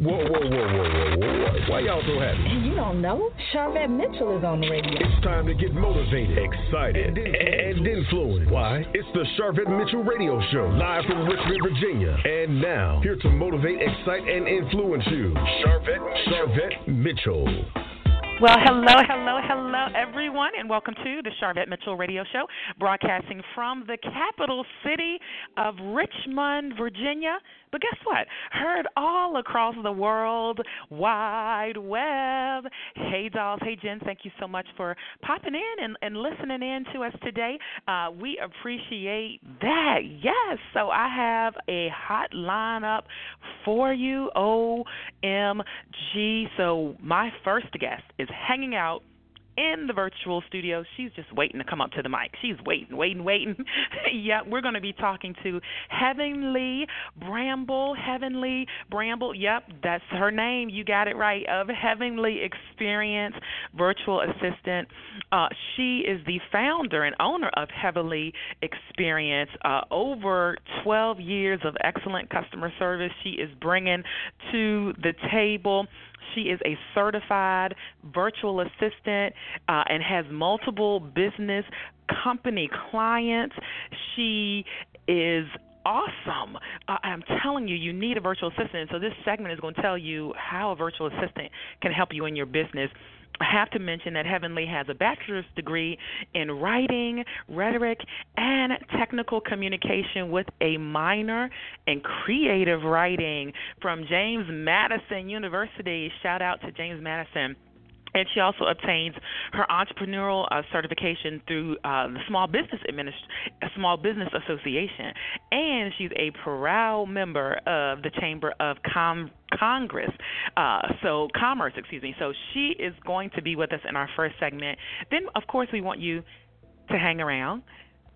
Whoa, whoa, whoa, whoa, whoa, whoa. Why y'all so happy? You don't know? Sharvette Mitchell is on the radio. It's time to get motivated, excited, and, and influenced. Why? It's the Sharvette Mitchell Radio Show, live from Richmond, Virginia. And now, here to motivate, excite, and influence you, Sharvette, Sharvette Mitchell. Well, hello, hello, hello, everyone, and welcome to the Sharvette Mitchell Radio Show, broadcasting from the capital city of Richmond, Virginia. But guess what? Heard all across the world, wide web. Hey, dolls. Hey, Jen. Thank you so much for popping in and, and listening in to us today. Uh, we appreciate that. Yes. So I have a hot lineup for you. OMG. So my first guest is hanging out in the virtual studio. She's just waiting to come up to the mic. She's waiting, waiting, waiting. yeah, we're going to be talking to Heavenly Bramble. Heavenly Bramble. Yep, that's her name. You got it right. Of Heavenly Experience Virtual Assistant. Uh, she is the founder and owner of Heavenly Experience. Uh, over 12 years of excellent customer service she is bringing to the table. She is a certified virtual assistant uh, and has multiple business company clients. She is awesome. Uh, I'm telling you, you need a virtual assistant. So this segment is going to tell you how a virtual assistant can help you in your business. I have to mention that Heavenly has a bachelor's degree in writing, rhetoric, and technical communication with a minor in creative writing from James Madison University. Shout out to James Madison and she also obtains her entrepreneurial uh, certification through uh, the Small Business Administ- Small Business Association, and she's a proud member of the Chamber of Com- Congress, uh, so Commerce, excuse me. So she is going to be with us in our first segment. Then, of course, we want you to hang around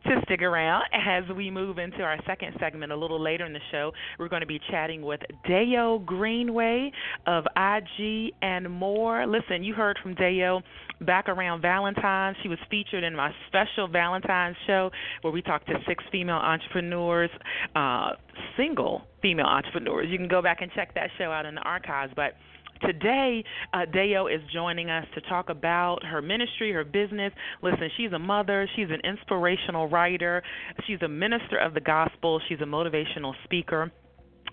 to stick around as we move into our second segment a little later in the show. We're going to be chatting with Dayo Greenway of IG and more. Listen, you heard from Dayo back around Valentine's. She was featured in my special Valentine's show where we talked to six female entrepreneurs, uh, single female entrepreneurs. You can go back and check that show out in the archives, but Today, uh, Dayo is joining us to talk about her ministry, her business. Listen, she's a mother, she's an inspirational writer, she's a minister of the gospel, she's a motivational speaker.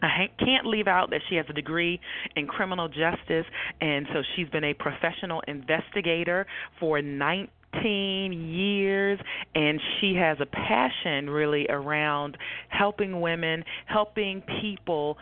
I can't leave out that she has a degree in criminal justice, and so she's been a professional investigator for 19 years and she has a passion really around helping women, helping people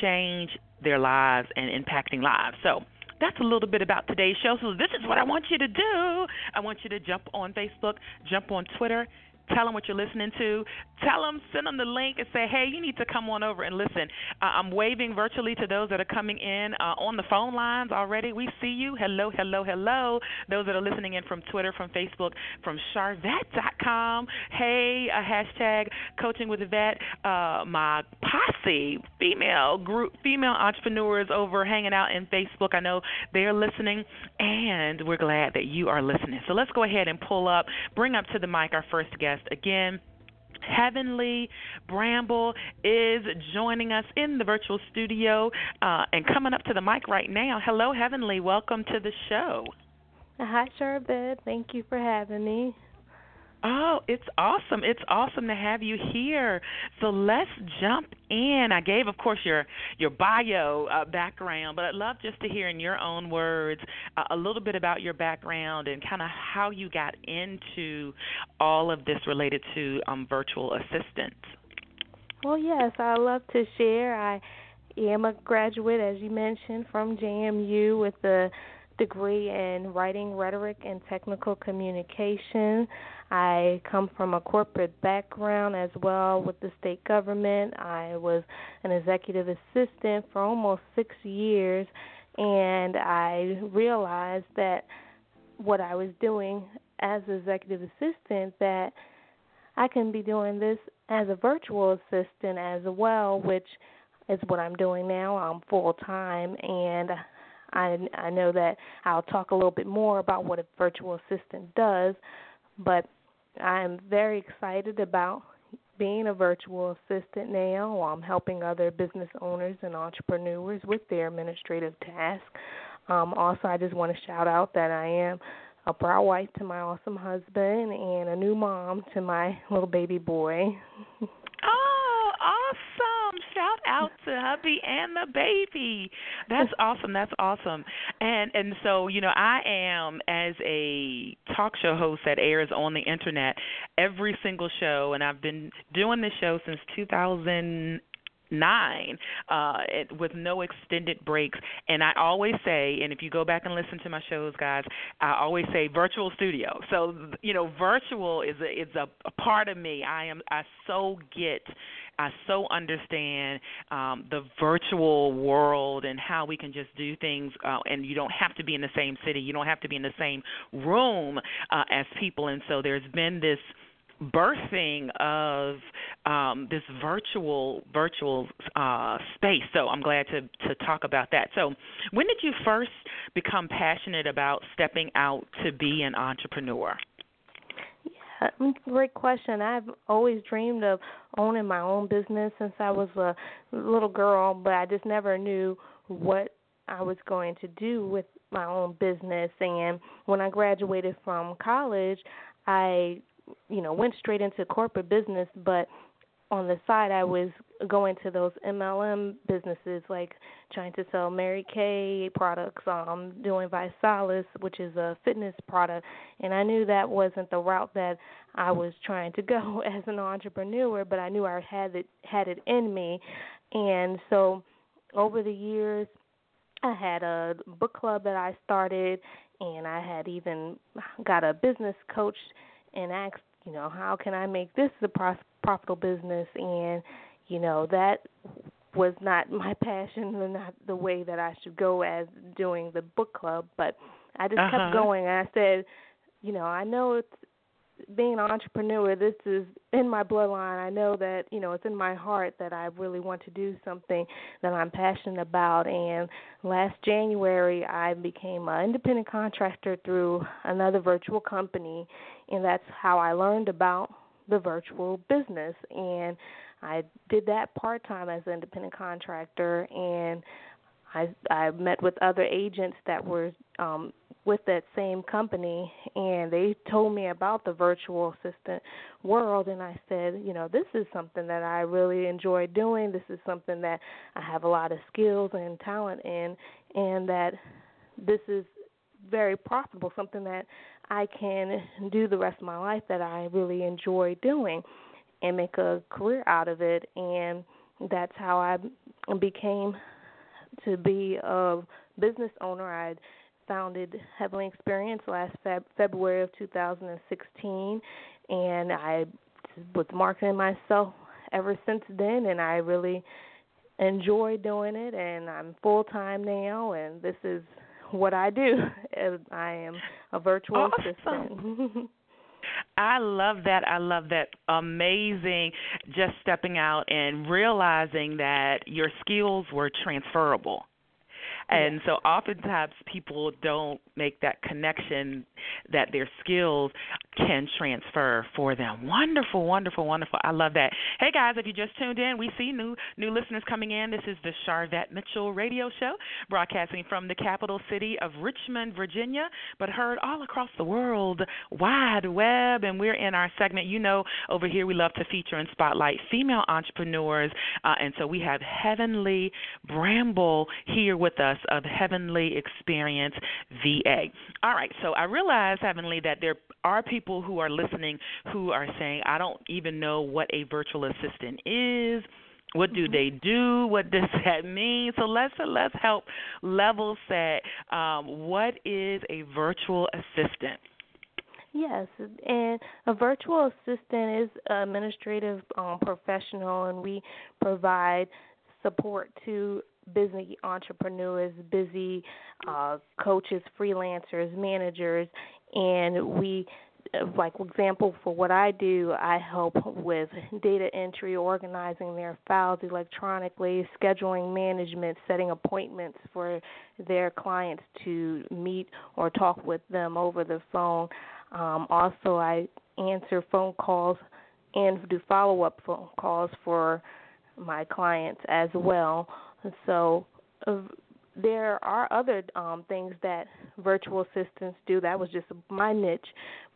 change their lives and impacting lives. So that's a little bit about today's show. So this is what I want you to do. I want you to jump on Facebook, jump on Twitter, Tell them what you're listening to. Tell them, send them the link and say, hey, you need to come on over and listen. Uh, I'm waving virtually to those that are coming in uh, on the phone lines already. We see you. Hello, hello, hello. Those that are listening in from Twitter, from Facebook, from sharvette.com. Hey, uh, hashtag coaching with Yvette. Uh, my posse, female group, female entrepreneurs over hanging out in Facebook. I know they're listening, and we're glad that you are listening. So let's go ahead and pull up, bring up to the mic our first guest guest again. Heavenly Bramble is joining us in the virtual studio uh, and coming up to the mic right now. Hello, Heavenly. Welcome to the show. Hi, Sharvette. Thank you for having me. Oh, it's awesome. It's awesome to have you here. So let's jump in. I gave, of course, your your bio uh, background, but I'd love just to hear in your own words uh, a little bit about your background and kind of how you got into all of this related to um, virtual assistants. Well, yes, I love to share. I am a graduate, as you mentioned, from JMU with a degree in writing, rhetoric, and technical communication. I come from a corporate background as well with the state government. I was an executive assistant for almost six years, and I realized that what I was doing as executive assistant that I can be doing this as a virtual assistant as well, which is what I'm doing now. I'm full time and I I know that I'll talk a little bit more about what a virtual assistant does, but I'm very excited about being a virtual assistant now. I'm helping other business owners and entrepreneurs with their administrative tasks. Um, also, I just want to shout out that I am a proud wife to my awesome husband and a new mom to my little baby boy. oh, awesome. Shout out to hubby and the baby. That's awesome. That's awesome. And and so, you know, I am as a talk show host that airs on the internet every single show and I've been doing this show since 2000 nine uh it, with no extended breaks and i always say and if you go back and listen to my shows guys i always say virtual studio so you know virtual is a is a, a part of me i am i so get I so understand um, the virtual world and how we can just do things, uh, and you don't have to be in the same city, you don't have to be in the same room uh, as people. And so there's been this birthing of um, this virtual virtual uh, space. So I'm glad to to talk about that. So when did you first become passionate about stepping out to be an entrepreneur? Mm, great question. I've always dreamed of owning my own business since I was a little girl, but I just never knew what I was going to do with my own business. And when I graduated from college, I you know went straight into corporate business, but on the side I was going to those MLM businesses like trying to sell Mary Kay products, um doing ViSalus, which is a fitness product, and I knew that wasn't the route that I was trying to go as an entrepreneur, but I knew I had it had it in me. And so over the years I had a book club that I started and I had even got a business coach and asked, you know, how can I make this a profitable business? And you know that was not my passion and not the way that I should go as doing the book club. But I just uh-huh. kept going. And I said, you know, I know it's being an entrepreneur, this is in my bloodline. I know that, you know, it's in my heart that I really want to do something that I'm passionate about. And last January, I became an independent contractor through another virtual company. And that's how I learned about the virtual business. And I did that part time as an independent contractor. And I I met with other agents that were um with that same company and they told me about the virtual assistant world and I said, you know, this is something that I really enjoy doing. This is something that I have a lot of skills and talent in and that this is very profitable, something that I can do the rest of my life that I really enjoy doing and make a career out of it and that's how I became to be a business owner. I founded Heavenly Experience last Feb- February of 2016, and I was marketing myself ever since then, and I really enjoy doing it. And I'm full time now, and this is what I do. I am a virtual awesome. assistant. I love that. I love that. Amazing. Just stepping out and realizing that your skills were transferable. And so oftentimes people don't make that connection that their skills can transfer for them. Wonderful, wonderful, wonderful. I love that. Hey guys, if you just tuned in, we see new new listeners coming in. This is the Sharvette Mitchell Radio Show, broadcasting from the capital city of Richmond, Virginia, but heard all across the world, wide web. And we're in our segment. You know, over here we love to feature and spotlight female entrepreneurs, uh, and so we have Heavenly Bramble here with us of Heavenly Experience VA. All right, so I realize, Heavenly, that there are people who are listening who are saying, I don't even know what a virtual assistant is. What do they do? What does that mean? So let's let's help level set. Um, what is a virtual assistant? Yes, and a virtual assistant is an administrative um, professional, and we provide support to busy entrepreneurs, busy uh, coaches, freelancers, managers, and we like example for what I do, I help with data entry, organizing their files electronically, scheduling management, setting appointments for their clients to meet or talk with them over the phone. Um, also, I answer phone calls and do follow up phone calls for my clients as well. So uh, there are other um, things that virtual assistants do. That was just my niche,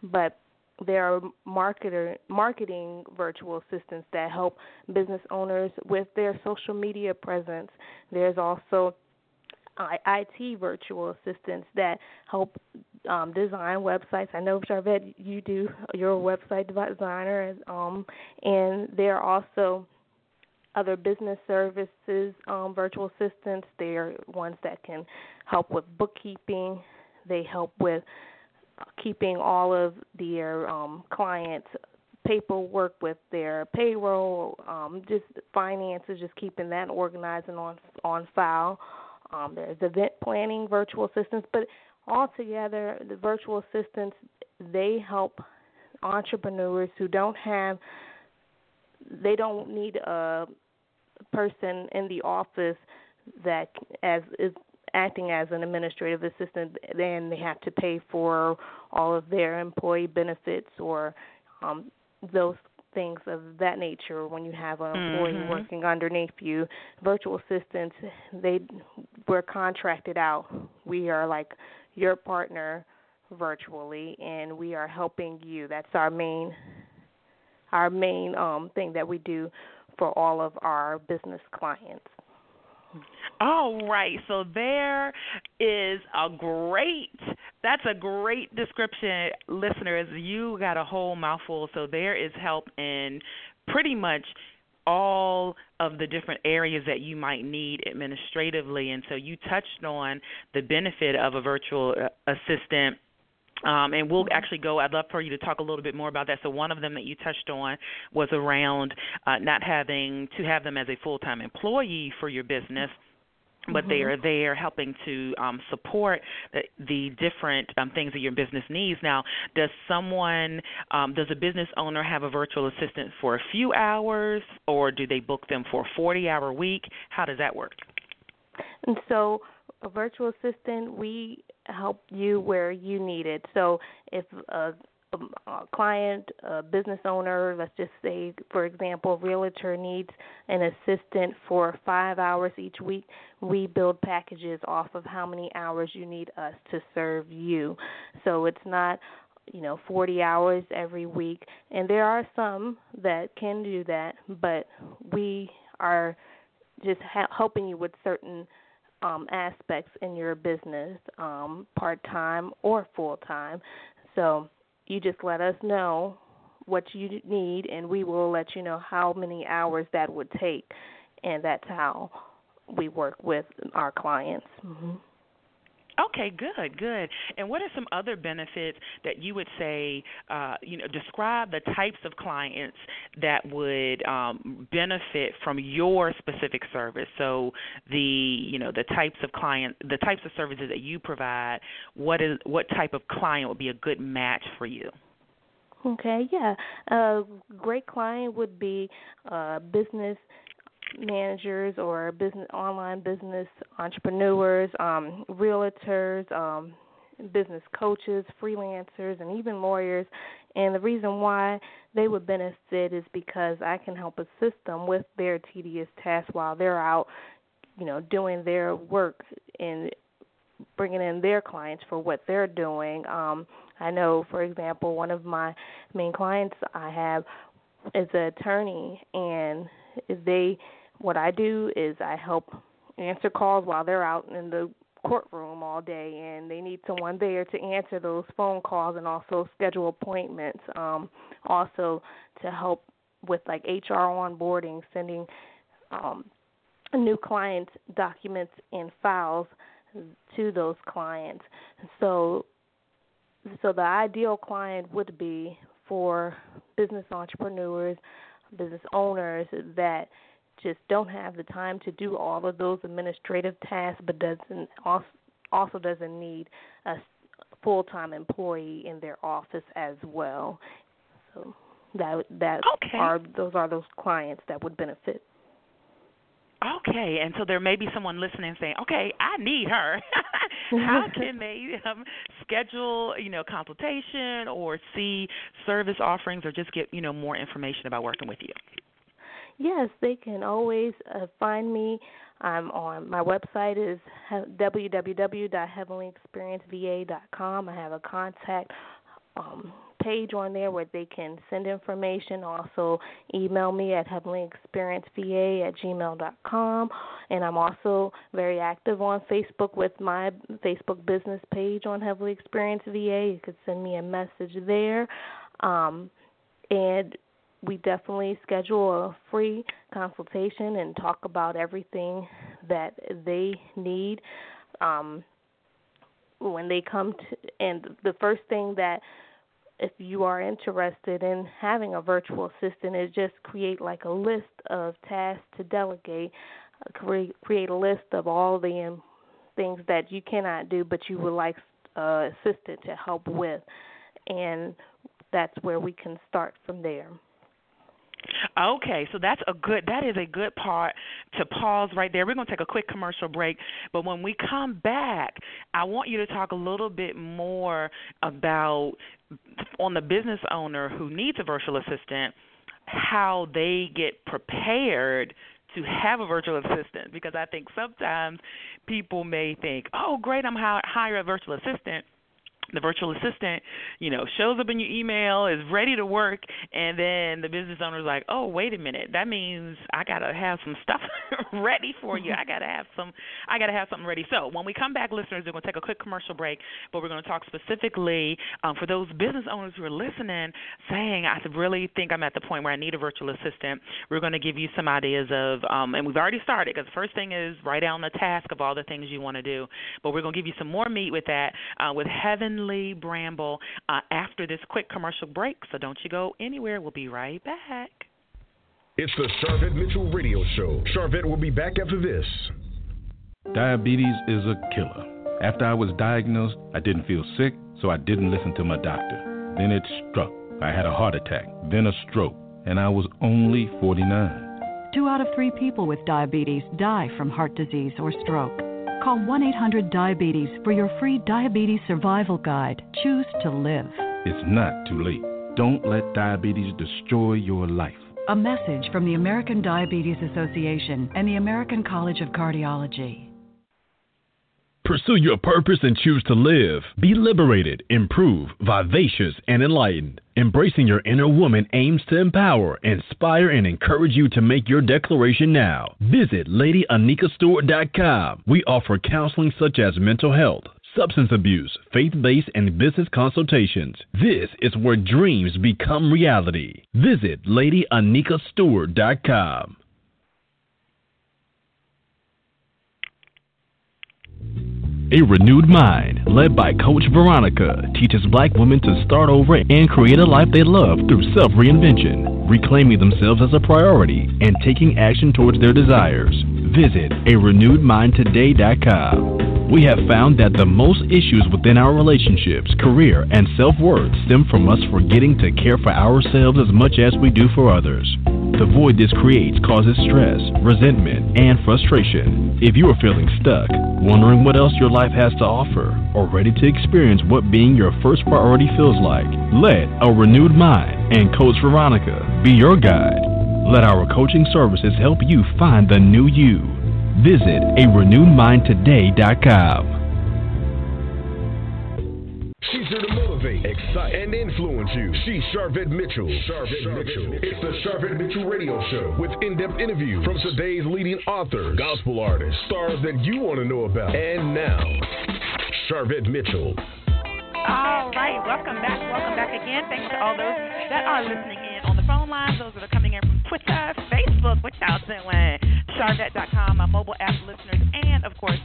but there are marketer marketing virtual assistants that help business owners with their social media presence. There's also IT virtual assistants that help um, design websites. I know, Sharvette, you do. You're website designer, um, and there are also other business services um, virtual assistants. They are ones that can help with bookkeeping. They help with keeping all of their um, clients' paperwork with their payroll, um, just finances, just keeping that organized and on on file. Um, there's event planning virtual assistants, but altogether, the virtual assistants they help entrepreneurs who don't have they don't need a person in the office that as is acting as an administrative assistant then they have to pay for all of their employee benefits or um those things of that nature when you have an employee mm-hmm. working underneath you. Virtual assistants they we're contracted out. We are like your partner virtually and we are helping you. That's our main our main um thing that we do for all of our business clients all right, so there is a great that's a great description, listeners. You got a whole mouthful. So there is help in pretty much all of the different areas that you might need administratively. And so you touched on the benefit of a virtual uh, assistant. Um, and we'll actually go. I'd love for you to talk a little bit more about that. So one of them that you touched on was around uh, not having to have them as a full-time employee for your business but mm-hmm. they are there helping to um, support the, the different um, things that your business needs. Now, does someone, um, does a business owner have a virtual assistant for a few hours, or do they book them for a 40-hour week? How does that work? And so, a virtual assistant, we help you where you need it. So, if a a client, a business owner, let's just say, for example, a realtor needs an assistant for five hours each week, we build packages off of how many hours you need us to serve you. So it's not you know 40 hours every week and there are some that can do that but we are just ha- helping you with certain um, aspects in your business um, part time or full time so you just let us know what you need, and we will let you know how many hours that would take, and that's how we work with our clients. Mm-hmm. Okay, good, good. And what are some other benefits that you would say, uh, you know, describe the types of clients that would um, benefit from your specific service? So the, you know, the types of client, the types of services that you provide. What is what type of client would be a good match for you? Okay, yeah. A great client would be a business managers or business online business entrepreneurs, um, realtors, um, business coaches, freelancers, and even lawyers. And the reason why they would benefit is because I can help assist them with their tedious tasks while they're out, you know, doing their work and bringing in their clients for what they're doing. Um, I know, for example, one of my main clients I have is an attorney, and they what I do is I help answer calls while they're out in the courtroom all day and they need someone there to answer those phone calls and also schedule appointments um also to help with like HR onboarding sending um new clients documents and files to those clients. So so the ideal client would be for business entrepreneurs business owners that just don't have the time to do all of those administrative tasks, but doesn't also also doesn't need a full-time employee in their office as well. So that that okay. are those are those clients that would benefit. Okay, and so there may be someone listening saying, "Okay, I need her." How can they um, schedule, you know, consultation or see service offerings or just get, you know, more information about working with you? Yes, they can always uh, find me. I'm on my website is www.heavenlyexperienceva.com. I have a contact um, page on there where they can send information. Also, email me at heavenlyexperienceva at gmail.com. And I'm also very active on Facebook with my Facebook business page on Heavenly Experience VA. You could send me a message there. Um, and we definitely schedule a free consultation and talk about everything that they need. Um, when they come to and the first thing that if you are interested in having a virtual assistant is just create like a list of tasks to delegate create create a list of all the um, things that you cannot do but you would like uh assistant to help with and that's where we can start from there Okay, so that's a good that is a good part to pause right there. We're going to take a quick commercial break, but when we come back, I want you to talk a little bit more about on the business owner who needs a virtual assistant, how they get prepared to have a virtual assistant because I think sometimes people may think, "Oh, great, I'm hire a virtual assistant." The virtual assistant, you know, shows up in your email, is ready to work, and then the business owner's like, "Oh, wait a minute. That means I got to have some stuff ready for you. I got to have some I got to have something ready." So, when we come back, listeners, we're going to take a quick commercial break, but we're going to talk specifically um, for those business owners who are listening saying, "I really think I'm at the point where I need a virtual assistant." We're going to give you some ideas of um, and we've already started because the first thing is write down the task of all the things you want to do. But we're going to give you some more meat with that uh, with Heaven Lee Bramble uh, after this quick commercial break. So don't you go anywhere. We'll be right back. It's the Sharvette Mitchell Radio Show. Sharvette will be back after this. Diabetes is a killer. After I was diagnosed, I didn't feel sick, so I didn't listen to my doctor. Then it struck. I had a heart attack, then a stroke, and I was only 49. Two out of three people with diabetes die from heart disease or stroke. Call 1 800 Diabetes for your free diabetes survival guide. Choose to live. It's not too late. Don't let diabetes destroy your life. A message from the American Diabetes Association and the American College of Cardiology. Pursue your purpose and choose to live. Be liberated, improve, vivacious, and enlightened. Embracing your inner woman aims to empower, inspire, and encourage you to make your declaration now. Visit LadyAnikaStewart.com. We offer counseling such as mental health, substance abuse, faith based, and business consultations. This is where dreams become reality. Visit LadyAnikaStewart.com. A Renewed Mind, led by Coach Veronica, teaches black women to start over and create a life they love through self reinvention, reclaiming themselves as a priority, and taking action towards their desires. Visit a renewedmindtoday.com. We have found that the most issues within our relationships, career, and self worth stem from us forgetting to care for ourselves as much as we do for others. The void this creates causes stress, resentment, and frustration. If you are feeling stuck, wondering what else your life has to offer, or ready to experience what being your first priority feels like, let a renewed mind and Coach Veronica be your guide. Let our coaching services help you find the new you. Visit a renewedmindtoday.com. She's excite, and influence you. She's Sharvette Mitchell. Sharvette, Mitchell. Mitchell. It's the Sharvette Mitchell Radio Show with in-depth interviews from today's leading authors, gospel artists, stars that you want to know about. And now, Sharvette Mitchell. All right, welcome back. Welcome back again. Thanks to all those that are listening in on the phone lines, those that are coming in from Twitter, Facebook, what y'all doing? Sharvette.com, my mobile app listeners, and of course,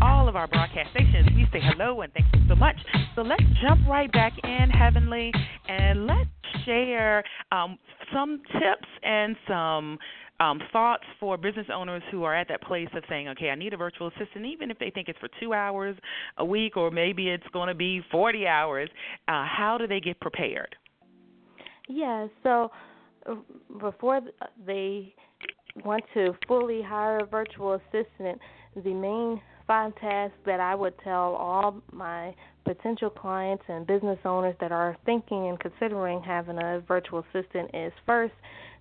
all of our broadcast stations. We say hello and thank you so much. So let's jump right back in, Heavenly, and let's share um, some tips and some um, thoughts for business owners who are at that place of saying, okay, I need a virtual assistant, even if they think it's for two hours a week or maybe it's going to be 40 hours. Uh, how do they get prepared? Yeah, so uh, before they want to fully hire a virtual assistant, the main five tasks that I would tell all my potential clients and business owners that are thinking and considering having a virtual assistant is first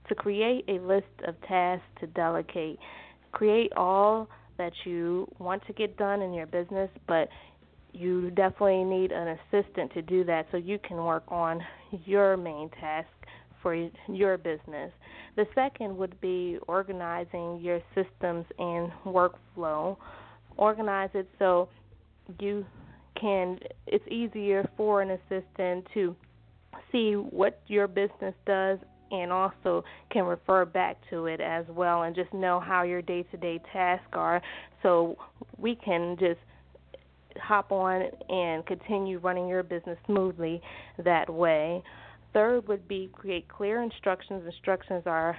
to create a list of tasks to delegate. Create all that you want to get done in your business, but you definitely need an assistant to do that so you can work on your main task for your business. The second would be organizing your systems and workflow. Organize it so you can it's easier for an assistant to see what your business does and also can refer back to it as well and just know how your day to day tasks are so we can just hop on and continue running your business smoothly that way. Third would be create clear instructions. Instructions are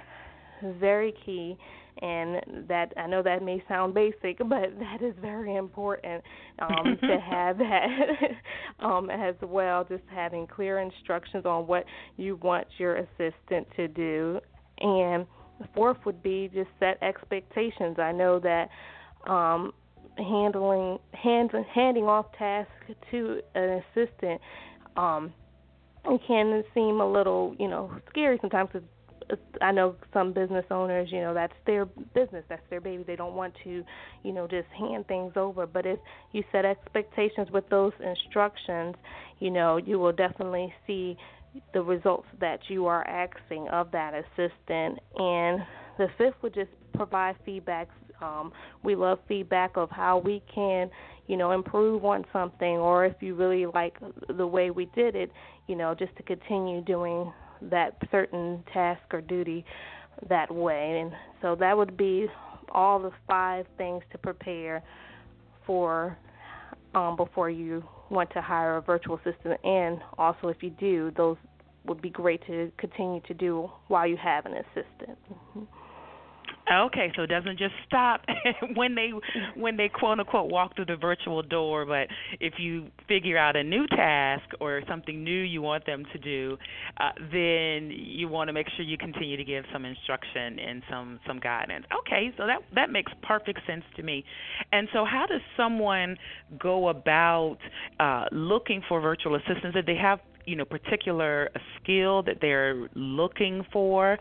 very key and that I know that may sound basic, but that is very important um, to have that um, as well. Just having clear instructions on what you want your assistant to do, and the fourth would be just set expectations. I know that um, handling hand, handing off tasks to an assistant um, can seem a little, you know, scary sometimes because I know some business owners, you know, that's their business, that's their baby. They don't want to, you know, just hand things over. But if you set expectations with those instructions, you know, you will definitely see the results that you are asking of that assistant. And the fifth would just provide feedback. Um, we love feedback of how we can, you know, improve on something, or if you really like the way we did it, you know, just to continue doing that certain task or duty that way. And so that would be all the five things to prepare for um, before you want to hire a virtual assistant. And also, if you do, those would be great to continue to do while you have an assistant. Mm-hmm. Okay, so it doesn't just stop when they when they quote unquote walk through the virtual door, but if you figure out a new task or something new you want them to do, uh, then you want to make sure you continue to give some instruction and some some guidance. Okay, so that that makes perfect sense to me. And so, how does someone go about uh, looking for virtual assistants? If they have you know particular skill that they're looking for?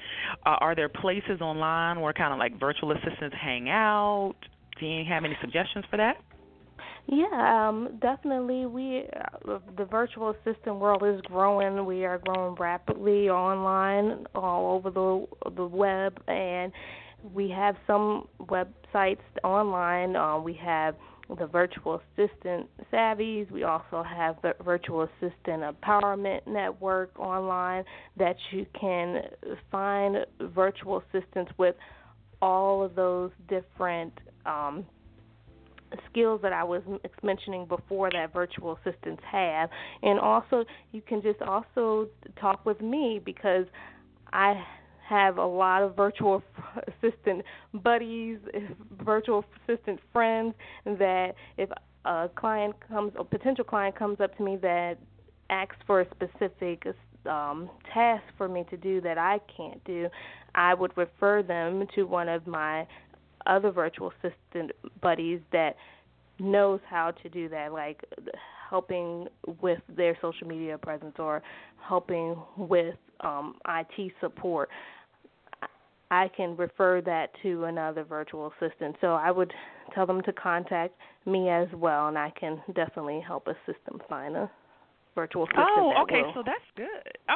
Uh, are there places online where kind of like virtual assistants hang out? Do you have any suggestions for that? Yeah, um, definitely. We uh, the virtual assistant world is growing. We are growing rapidly online, all over the the web, and we have some websites online. Uh, we have the virtual assistant savvies. We also have the virtual assistant empowerment network online that you can find virtual assistants with all of those different um, skills that I was mentioning before that virtual assistants have. And also, you can just also talk with me because I have a lot of virtual assistant buddies, virtual assistant friends that if a client comes, a potential client comes up to me that asks for a specific um, task for me to do that I can't do, I would refer them to one of my other virtual assistant buddies that knows how to do that, like helping with their social media presence or helping with um, IT support. I can refer that to another virtual assistant. So I would tell them to contact me as well, and I can definitely help assist them find a virtual assistant. Oh, okay, will. so that's good.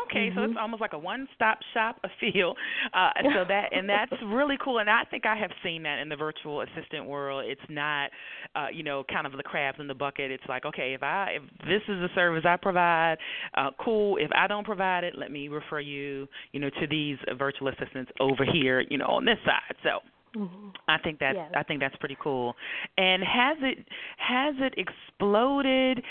Okay, mm-hmm. so it's almost like a one-stop shop a feel. Uh, so that and that's really cool. And I think I have seen that in the virtual assistant world. It's not, uh, you know, kind of the crabs in the bucket. It's like, okay, if I if this is a service I provide, uh, cool. If I don't provide it, let me refer you, you know, to these virtual assistants over here, you know, on this side. So. Mm-hmm. I think that's yes. I think that's pretty cool. And has it has it exploded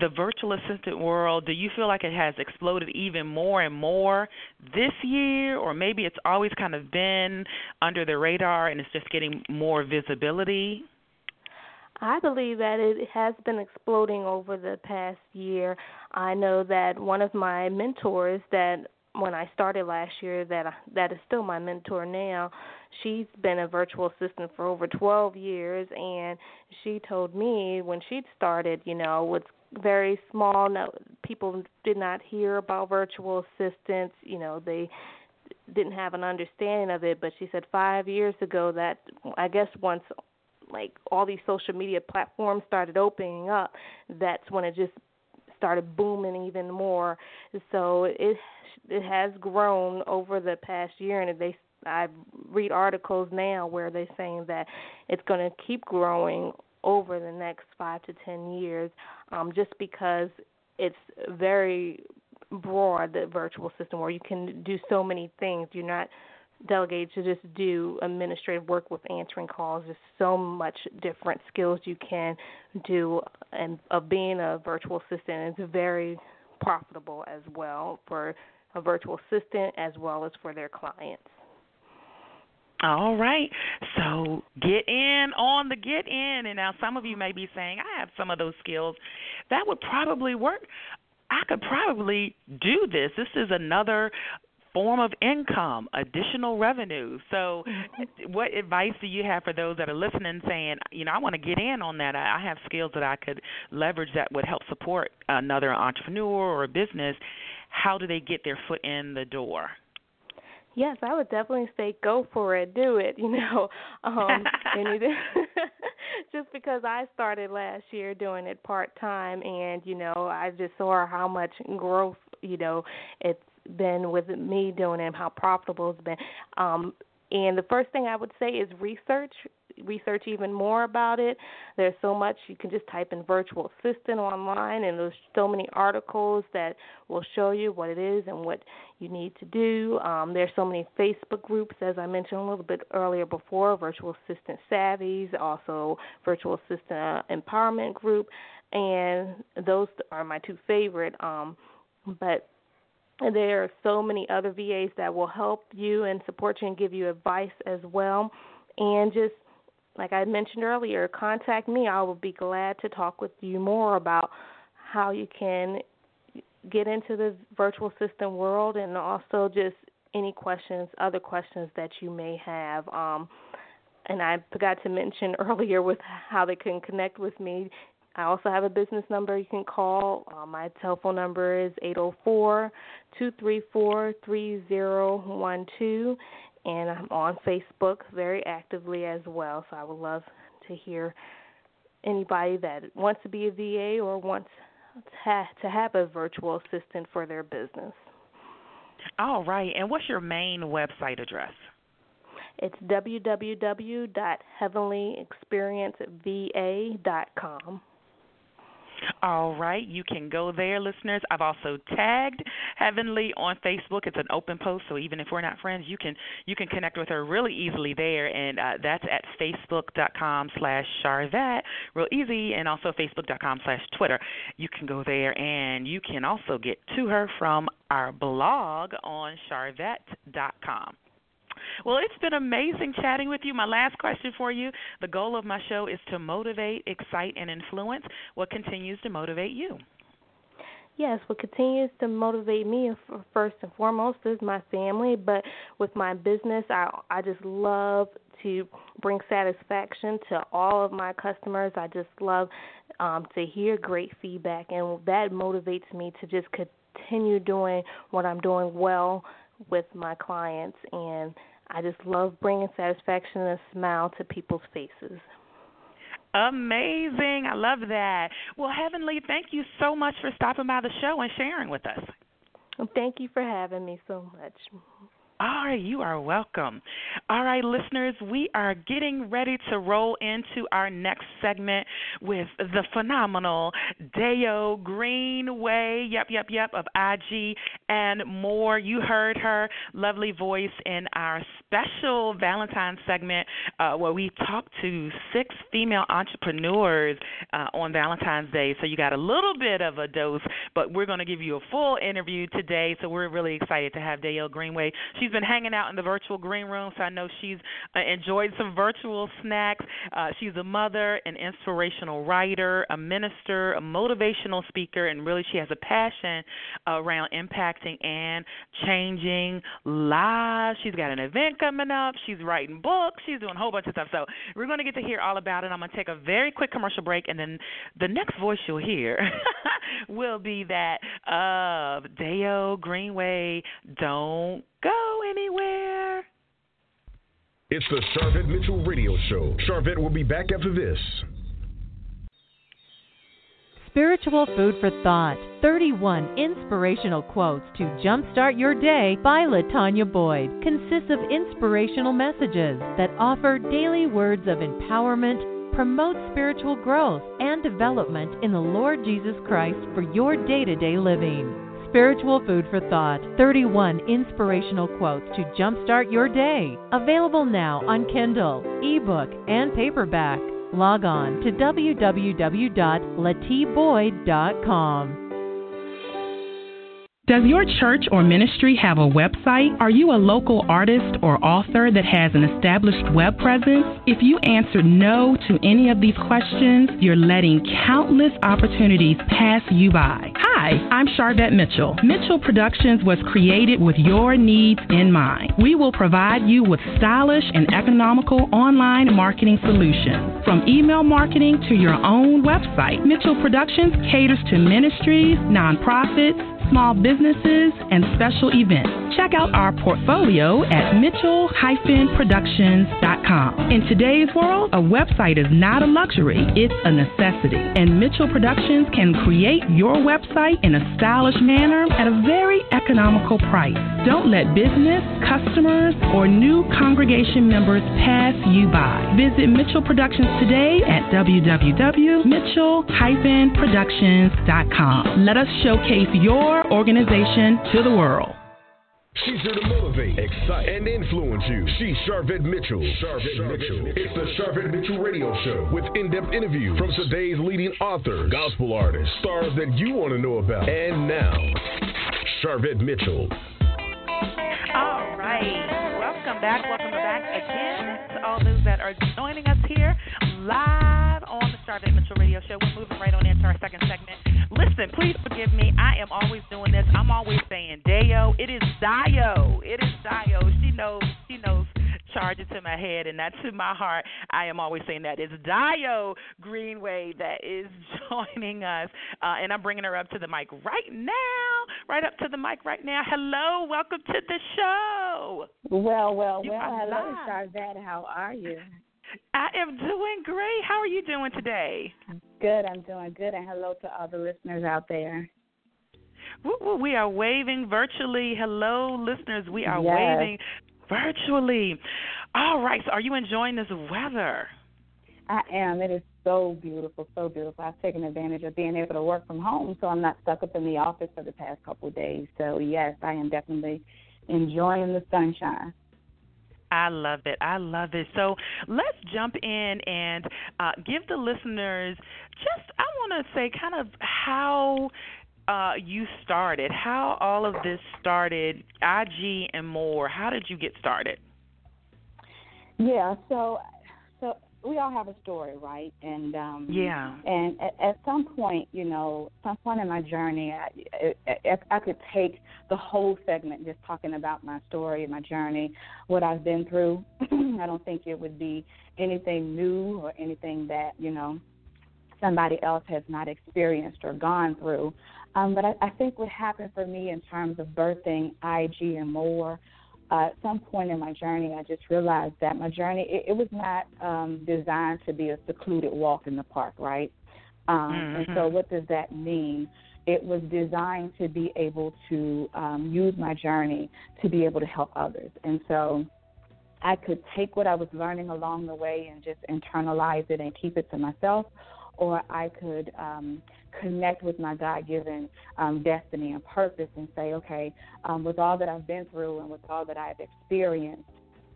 the virtual assistant world? Do you feel like it has exploded even more and more this year or maybe it's always kind of been under the radar and it's just getting more visibility? I believe that it has been exploding over the past year. I know that one of my mentors that when I started last year that that is still my mentor now. She's been a virtual assistant for over 12 years and she told me when she'd started, you know, with very small no people did not hear about virtual assistants, you know, they didn't have an understanding of it, but she said 5 years ago that I guess once like all these social media platforms started opening up, that's when it just started booming even more. So it it has grown over the past year, and they I read articles now where they're saying that it's going to keep growing over the next five to ten years, um, just because it's very broad the virtual system where you can do so many things. You're not delegated to just do administrative work with answering calls. There's so much different skills you can do, and of being a virtual assistant is very profitable as well for a virtual assistant as well as for their clients. All right. So get in on the get in. And now some of you may be saying, I have some of those skills. That would probably work. I could probably do this. This is another form of income, additional revenue. So, mm-hmm. what advice do you have for those that are listening saying, you know, I want to get in on that? I have skills that I could leverage that would help support another entrepreneur or a business. How do they get their foot in the door? Yes, I would definitely say go for it, do it. You know, um, and it, just because I started last year doing it part time, and you know, I just saw how much growth you know it's been with me doing it, and how profitable it's been. Um, and the first thing I would say is research research even more about it. There's so much you can just type in virtual assistant online, and there's so many articles that will show you what it is and what you need to do. Um, there's so many Facebook groups, as I mentioned a little bit earlier before, virtual assistant savvies, also virtual assistant uh, empowerment group, and those are my two favorite. Um, but there are so many other VAs that will help you and support you and give you advice as well. And just like I mentioned earlier, contact me. I will be glad to talk with you more about how you can get into the virtual assistant world and also just any questions, other questions that you may have. Um, and I forgot to mention earlier with how they can connect with me. I also have a business number you can call. Uh, my telephone number is eight zero oh four two three four three zero one two and I'm on Facebook very actively as well. So I would love to hear anybody that wants to be a VA or wants to have a virtual assistant for their business. All right. And what's your main website address? It's www.heavenlyexperienceva.com. All right, you can go there, listeners. I've also tagged Heavenly on Facebook. It's an open post, so even if we're not friends, you can you can connect with her really easily there, and uh, that's at facebook.com/slash Sharvette, real easy, and also facebook.com/slash Twitter. You can go there, and you can also get to her from our blog on Sharvette.com. Well, it's been amazing chatting with you. My last question for you the goal of my show is to motivate, excite, and influence. What continues to motivate you? Yes, what continues to motivate me first and foremost is my family, but with my business, I I just love to bring satisfaction to all of my customers. I just love um, to hear great feedback, and that motivates me to just continue doing what I'm doing well with my clients and I just love bringing satisfaction and a smile to people's faces. Amazing. I love that. Well, Heavenly, thank you so much for stopping by the show and sharing with us. Thank you for having me so much. All right, you are welcome. All right, listeners, we are getting ready to roll into our next segment with the phenomenal Dayo Greenway. Yep, yep, yep, of IG and more. You heard her lovely voice in our special Valentine's segment uh, where we talked to six female entrepreneurs uh, on Valentine's Day. So you got a little bit of a dose, but we're going to give you a full interview today. So we're really excited to have Dayo Greenway. She's been hanging out in the virtual green room, so I know she's uh, enjoyed some virtual snacks. Uh, she's a mother, an inspirational writer, a minister, a motivational speaker, and really she has a passion around impacting and changing lives. She's got an event coming up. She's writing books. She's doing a whole bunch of stuff. So we're going to get to hear all about it. I'm going to take a very quick commercial break, and then the next voice you'll hear will be that of Dayo Greenway. Don't go anywhere. It's the Sharvette Mitchell Radio Show. Sharvette will be back after this. Spiritual Food for Thought 31 Inspirational Quotes to Jumpstart Your Day by Latanya Boyd consists of inspirational messages that offer daily words of empowerment, promote spiritual growth and development in the Lord Jesus Christ for your day to day living. Spiritual Food for Thought 31 Inspirational Quotes to Jumpstart Your Day. Available now on Kindle, ebook, and paperback. Log on to www.latiboyd.com. Does your church or ministry have a website? Are you a local artist or author that has an established web presence? If you answered no to any of these questions, you're letting countless opportunities pass you by. Hi, I'm Sharvette Mitchell. Mitchell Productions was created with your needs in mind. We will provide you with stylish and economical online marketing solutions. From email marketing to your own website, Mitchell Productions caters to ministries, nonprofits, small businesses, and special events. Check out our portfolio at mitchell-productions.com. In today's world, a website is not a luxury, it's a necessity. And Mitchell Productions can create your website in a stylish manner at a very economical price. Don't let business, customers, or new congregation members pass you by. Visit Mitchell Productions today at www.mitchell-productions.com. Let us showcase your organization to the world. She's here to motivate, excite, and influence you. She's Sharvette Mitchell. Sharvette Mitchell. It's the Sharvette Mitchell Radio Show with in-depth interviews from today's leading authors, gospel artists, stars that you want to know about. And now, Sharvette Mitchell. All right. Welcome back. Welcome back again to all those that are joining us here live on Mitchell Radio Show. We're moving right on into our second segment. Listen, please forgive me. I am always doing this. I'm always saying Dio. It is Dio. It is Dio. She knows. She knows. Charge it to my head and not to my heart. I am always saying that it's Dio Greenway that is joining us, uh, and I'm bringing her up to the mic right now. Right up to the mic right now. Hello, welcome to the show. Well, well, You well. Hello, live. Sharvette. How are you? I am doing great. How are you doing today? Good. I'm doing good. And hello to all the listeners out there. We are waving virtually. Hello, listeners. We are Yes. waving virtually. All right. So, are you enjoying this weather? I am. It is so beautiful, so beautiful. I've taken advantage of being able to work from home, so I'm not stuck up in the office for the past couple of days. So yes, I am definitely enjoying the sunshine. I love it. I love it. So let's jump in and uh, give the listeners just, I want to say, kind of how uh, you started, how all of this started, IG and more. How did you get started? Yeah. So, so we all have a story, right? And um Yeah. And at, at some point, you know, some point in my journey, I, if I could take the whole segment just talking about my story and my journey, what I've been through, I don't think it would be anything new or anything that you know somebody else has not experienced or gone through. Um, but I, I think what happened for me in terms of birthing IG and more uh, at some point in my journey, I just realized that my journey it, it was not um, designed to be a secluded walk in the park, right? Um, And so, Mhm. what does that mean? It was designed to be able to um, use my journey to be able to help others, and so I could take what I was learning along the way and just internalize it and keep it to myself, or I could um, connect with my God given um, destiny and purpose and say, okay, um, with all that I've been through and with all that I've experienced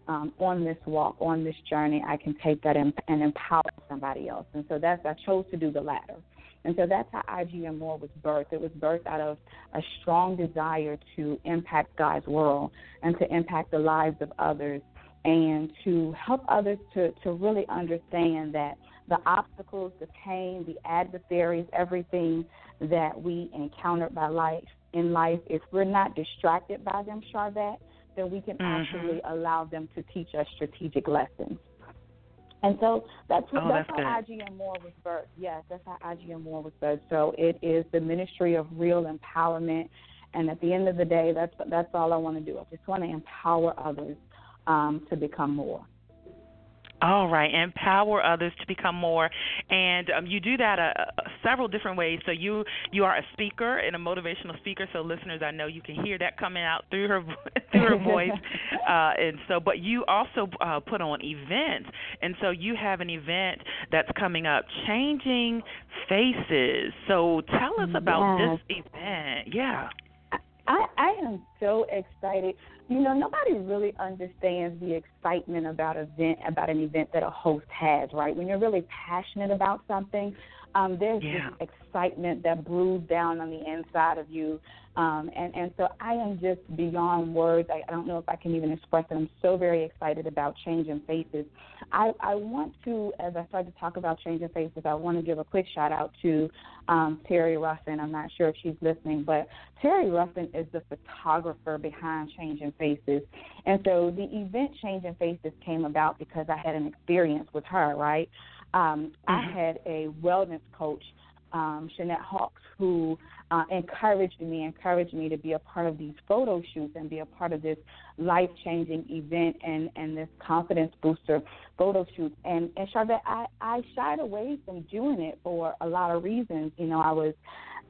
um, on this walk, on this journey, I can take that and, and empower somebody else. And so that's I chose to do the latter. And so that's how IG and more was birthed. It was birthed out of a strong desire to impact God's world and to impact the lives of others and to help others to, to really understand that the obstacles, the pain, the adversaries, everything that we encounter by life in life, if we're not distracted by them, Sharvette, then we can mm-hmm. actually allow them to teach us strategic lessons. And so that's oh, that's, that's how good. IG and more was birthed. Yes, that's how IG and more was birthed. So it is the ministry of real empowerment. And at the end of the day, that's that's all I want to do. I just want to empower others um, to become more. All right, empower others to become more, and um, you do that uh, uh, several different ways. So you you are a speaker and a motivational speaker. So listeners, I know you can hear that coming out through her through her voice, uh, and so but you also uh, put on events, and so you have an event that's coming up, changing faces. So tell us about yes. this event. Yeah. I, I am so excited. You know, nobody really understands the excitement about event about an event that a host has, right? When you're really passionate about something, um, there's yeah. this excitement that brews down on the inside of you. Um, and, and so I am just beyond words. I, I don't know if I can even express it. I'm so very excited about changing faces. I, I want to, as I start to talk about changing faces, I want to give a quick shout out to um, Terry Ruffin. I'm not sure if she's listening, but Terry Ruffin is the photographer behind Changing Faces. And so the event Changing Faces came about because I had an experience with her, right? Um, mm-hmm. I had a wellness coach, um, Shanette Hawks, who uh, encouraged me, encouraged me to be a part of these photo shoots and be a part of this life changing event and, and this confidence booster photo shoot. And and Sharvette, I, I shied away from doing it for a lot of reasons. You know, I was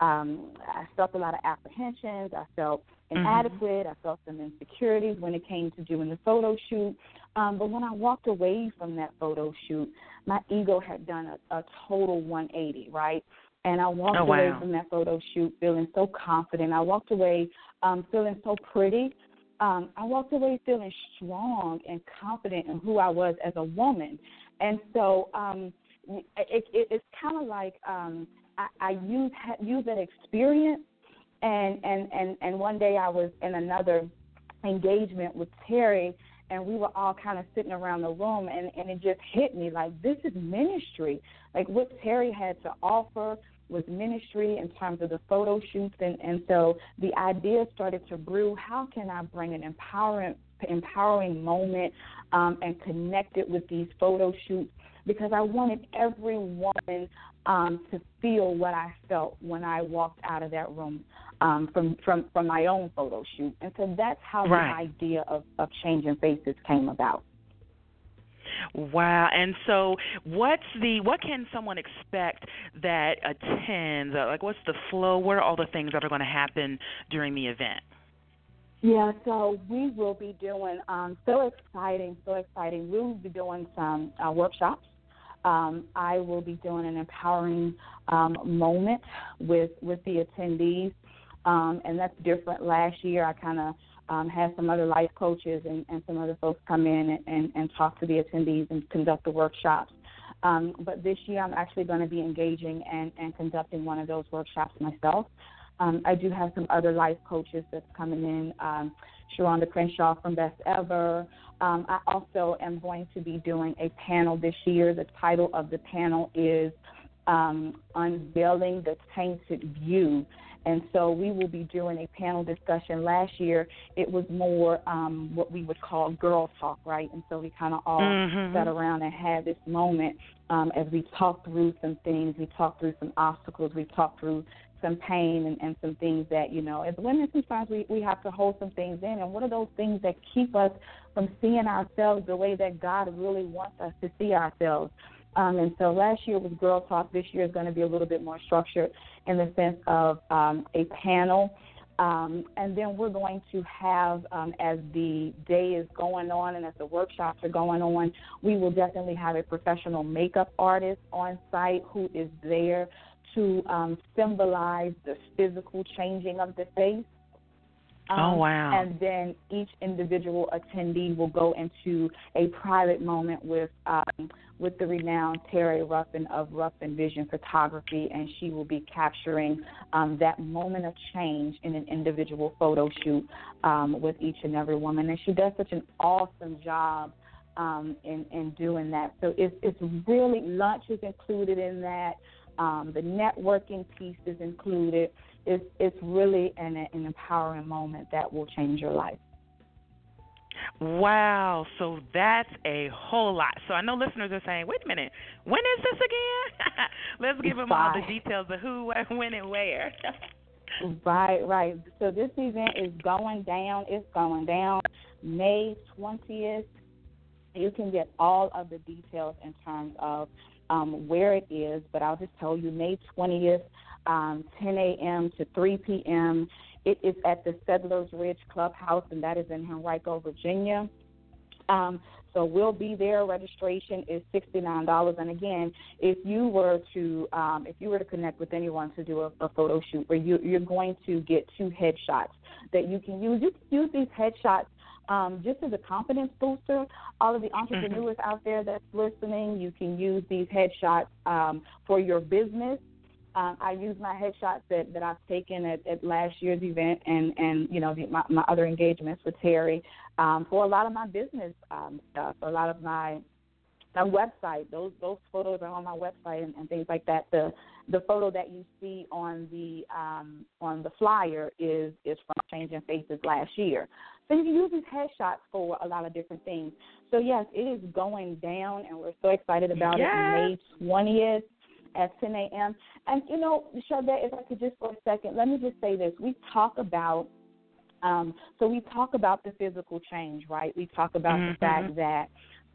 um I felt a lot of apprehensions, I felt mm-hmm. inadequate, mm-hmm. I felt some insecurities when it came to doing the photo shoot. Um, but when I walked away from that photo shoot, my ego had done a, a total 180, right? And I walked oh, wow. away from that photo shoot feeling so confident. I walked away um, feeling so pretty. Um, I walked away feeling strong and confident in who I was as a woman. And so um, it, it, it's kind of like um, I, I use use that experience. And, and and and one day I was in another engagement with Terry, and we were all kind of sitting around the room and and it just hit me like this is ministry like what terry had to offer was ministry in terms of the photo shoots and and so the idea started to brew how can i bring an empowering empowering moment um, and connect it with these photo shoots because i wanted every woman um, to feel what i felt when i walked out of that room um, from from from my own photo shoot, and so that's how right. the idea of of changing faces came about. Wow. And so what's the what can someone expect that attends? Uh, like what's the flow? What are all the things that are going to happen during the event? Yeah, so we will be doing um so exciting, so exciting. We will be doing some uh, workshops. Um, I will be doing an empowering um, moment with with the attendees um, and that's different. Last year, I kind of um, some other life coaches and, and some other folks come in and, and, and talk to the attendees and conduct the workshops. Um, but this year, I'm actually going to be engaging and, and conducting one of those workshops myself. Um, I do have some other life coaches that's coming in. Um, Sharonda Crenshaw from Best Ever. Um, I also am going to be doing a panel this year. The title of the panel is um, Unveiling the Tainted View. And so we will be doing a panel discussion. Last year, it was more um, what we would call girl talk, right? And so we kind of all mm-hmm. sat around and had this moment um, as we talked through some things. We talked through some obstacles. We talked through some pain and, and some things that, you know, as women, sometimes we, we have to hold some things in. And what are those things that keep us from seeing ourselves the way that God really wants us to see ourselves? Um, and so last year was Girl Talk. This year is going to be a little bit more structured in the sense of um, a panel. Um, and then we're going to have, um, as the day is going on and as the workshops are going on, we will definitely have a professional makeup artist on site who is there to um, symbolize the physical changing of the face. Oh, Um, oh wow! And then each individual attendee will go into a private moment with um, with the renowned Terry Ruffin of Ruffin Vision Photography, and she will be capturing um, that moment of change in an individual photo shoot um, with each and every woman. And she does such an awesome job um, in in doing that. So it's it's really lunch is included in that. Um, the networking piece is included. It's it's really an an empowering moment that will change your life. Wow, so that's a whole lot. So I know listeners are saying, "Wait a minute, when is this again?" Let's give them all the details of who, when, and where. right, right. So this event is going down. It's going down May twentieth. You can get all of the details in terms of um, where it is, but I'll just tell you May 20th, um, 10 a.m. to 3 p.m. It is at the Settlers Ridge Clubhouse, and that is in Henrico, Virginia. Um, so we'll be there. Registration is sixty nine dollars. And again, if you were to um, if you were to connect with anyone to do a, a photo shoot, where you, you're going to get two headshots that you can use. You can use these headshots um, just as a confidence booster. All of the entrepreneurs out there that's listening, you can use these headshots um, for your business. Um, I use my headshots that, that I've taken at, at last year's event and, and you know the, my, my other engagements with Terry um, for a lot of my business um, stuff, a lot of my my website. Those those photos are on my website and, and things like that. The the photo that you see on the um, on the flyer is is from Changing Faces last year. So you can use these headshots for a lot of different things. So yes, it is going down, and we're so excited about yes. it. May twentieth at 10 a.m. And you know, Sharvette, if I could just for a second, let me just say this: we talk about. Um, so we talk about the physical change, right? We talk about mm-hmm. the fact that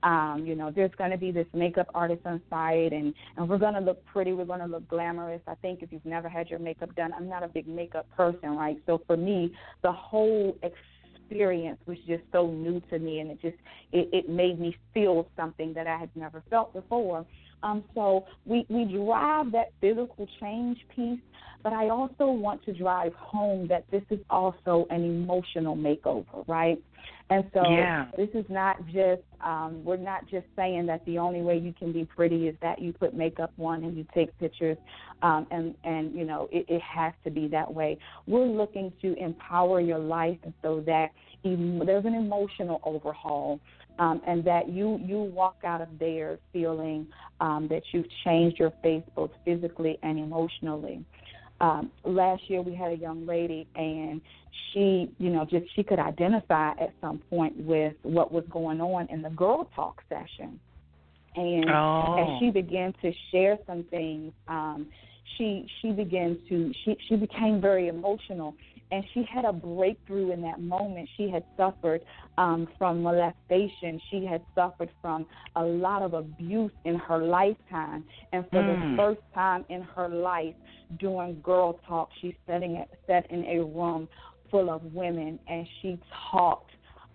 um, you know, there's going to be this makeup artist on site, and and we're going to look pretty, we're going to look glamorous. I think if you've never had your makeup done, I'm not a big makeup person, right? So for me, the whole experience was just so new to me, and it just it, it made me feel something that I had never felt before. Um, so we we drive that physical change piece, but I also want to drive home that this is also an emotional makeover, right? And so yeah. this is not just um, we're not just saying that the only way you can be pretty is that you put makeup on and you take pictures, um, and and you know it, it has to be that way. We're looking to empower your life so that even, there's an emotional overhaul um, and that you you walk out of there feeling um, that you've changed your face both physically and emotionally. Um, last year we had a young lady and she you know just she could identify at some point with what was going on in the girl talk session and oh. as she began to share some things um she she began to she she became very emotional and she had a breakthrough in that moment. She had suffered um, from molestation. She had suffered from a lot of abuse in her lifetime. And for mm. the first time in her life, during Girl Talk, she's sitting sat in a room full of women, and she talked.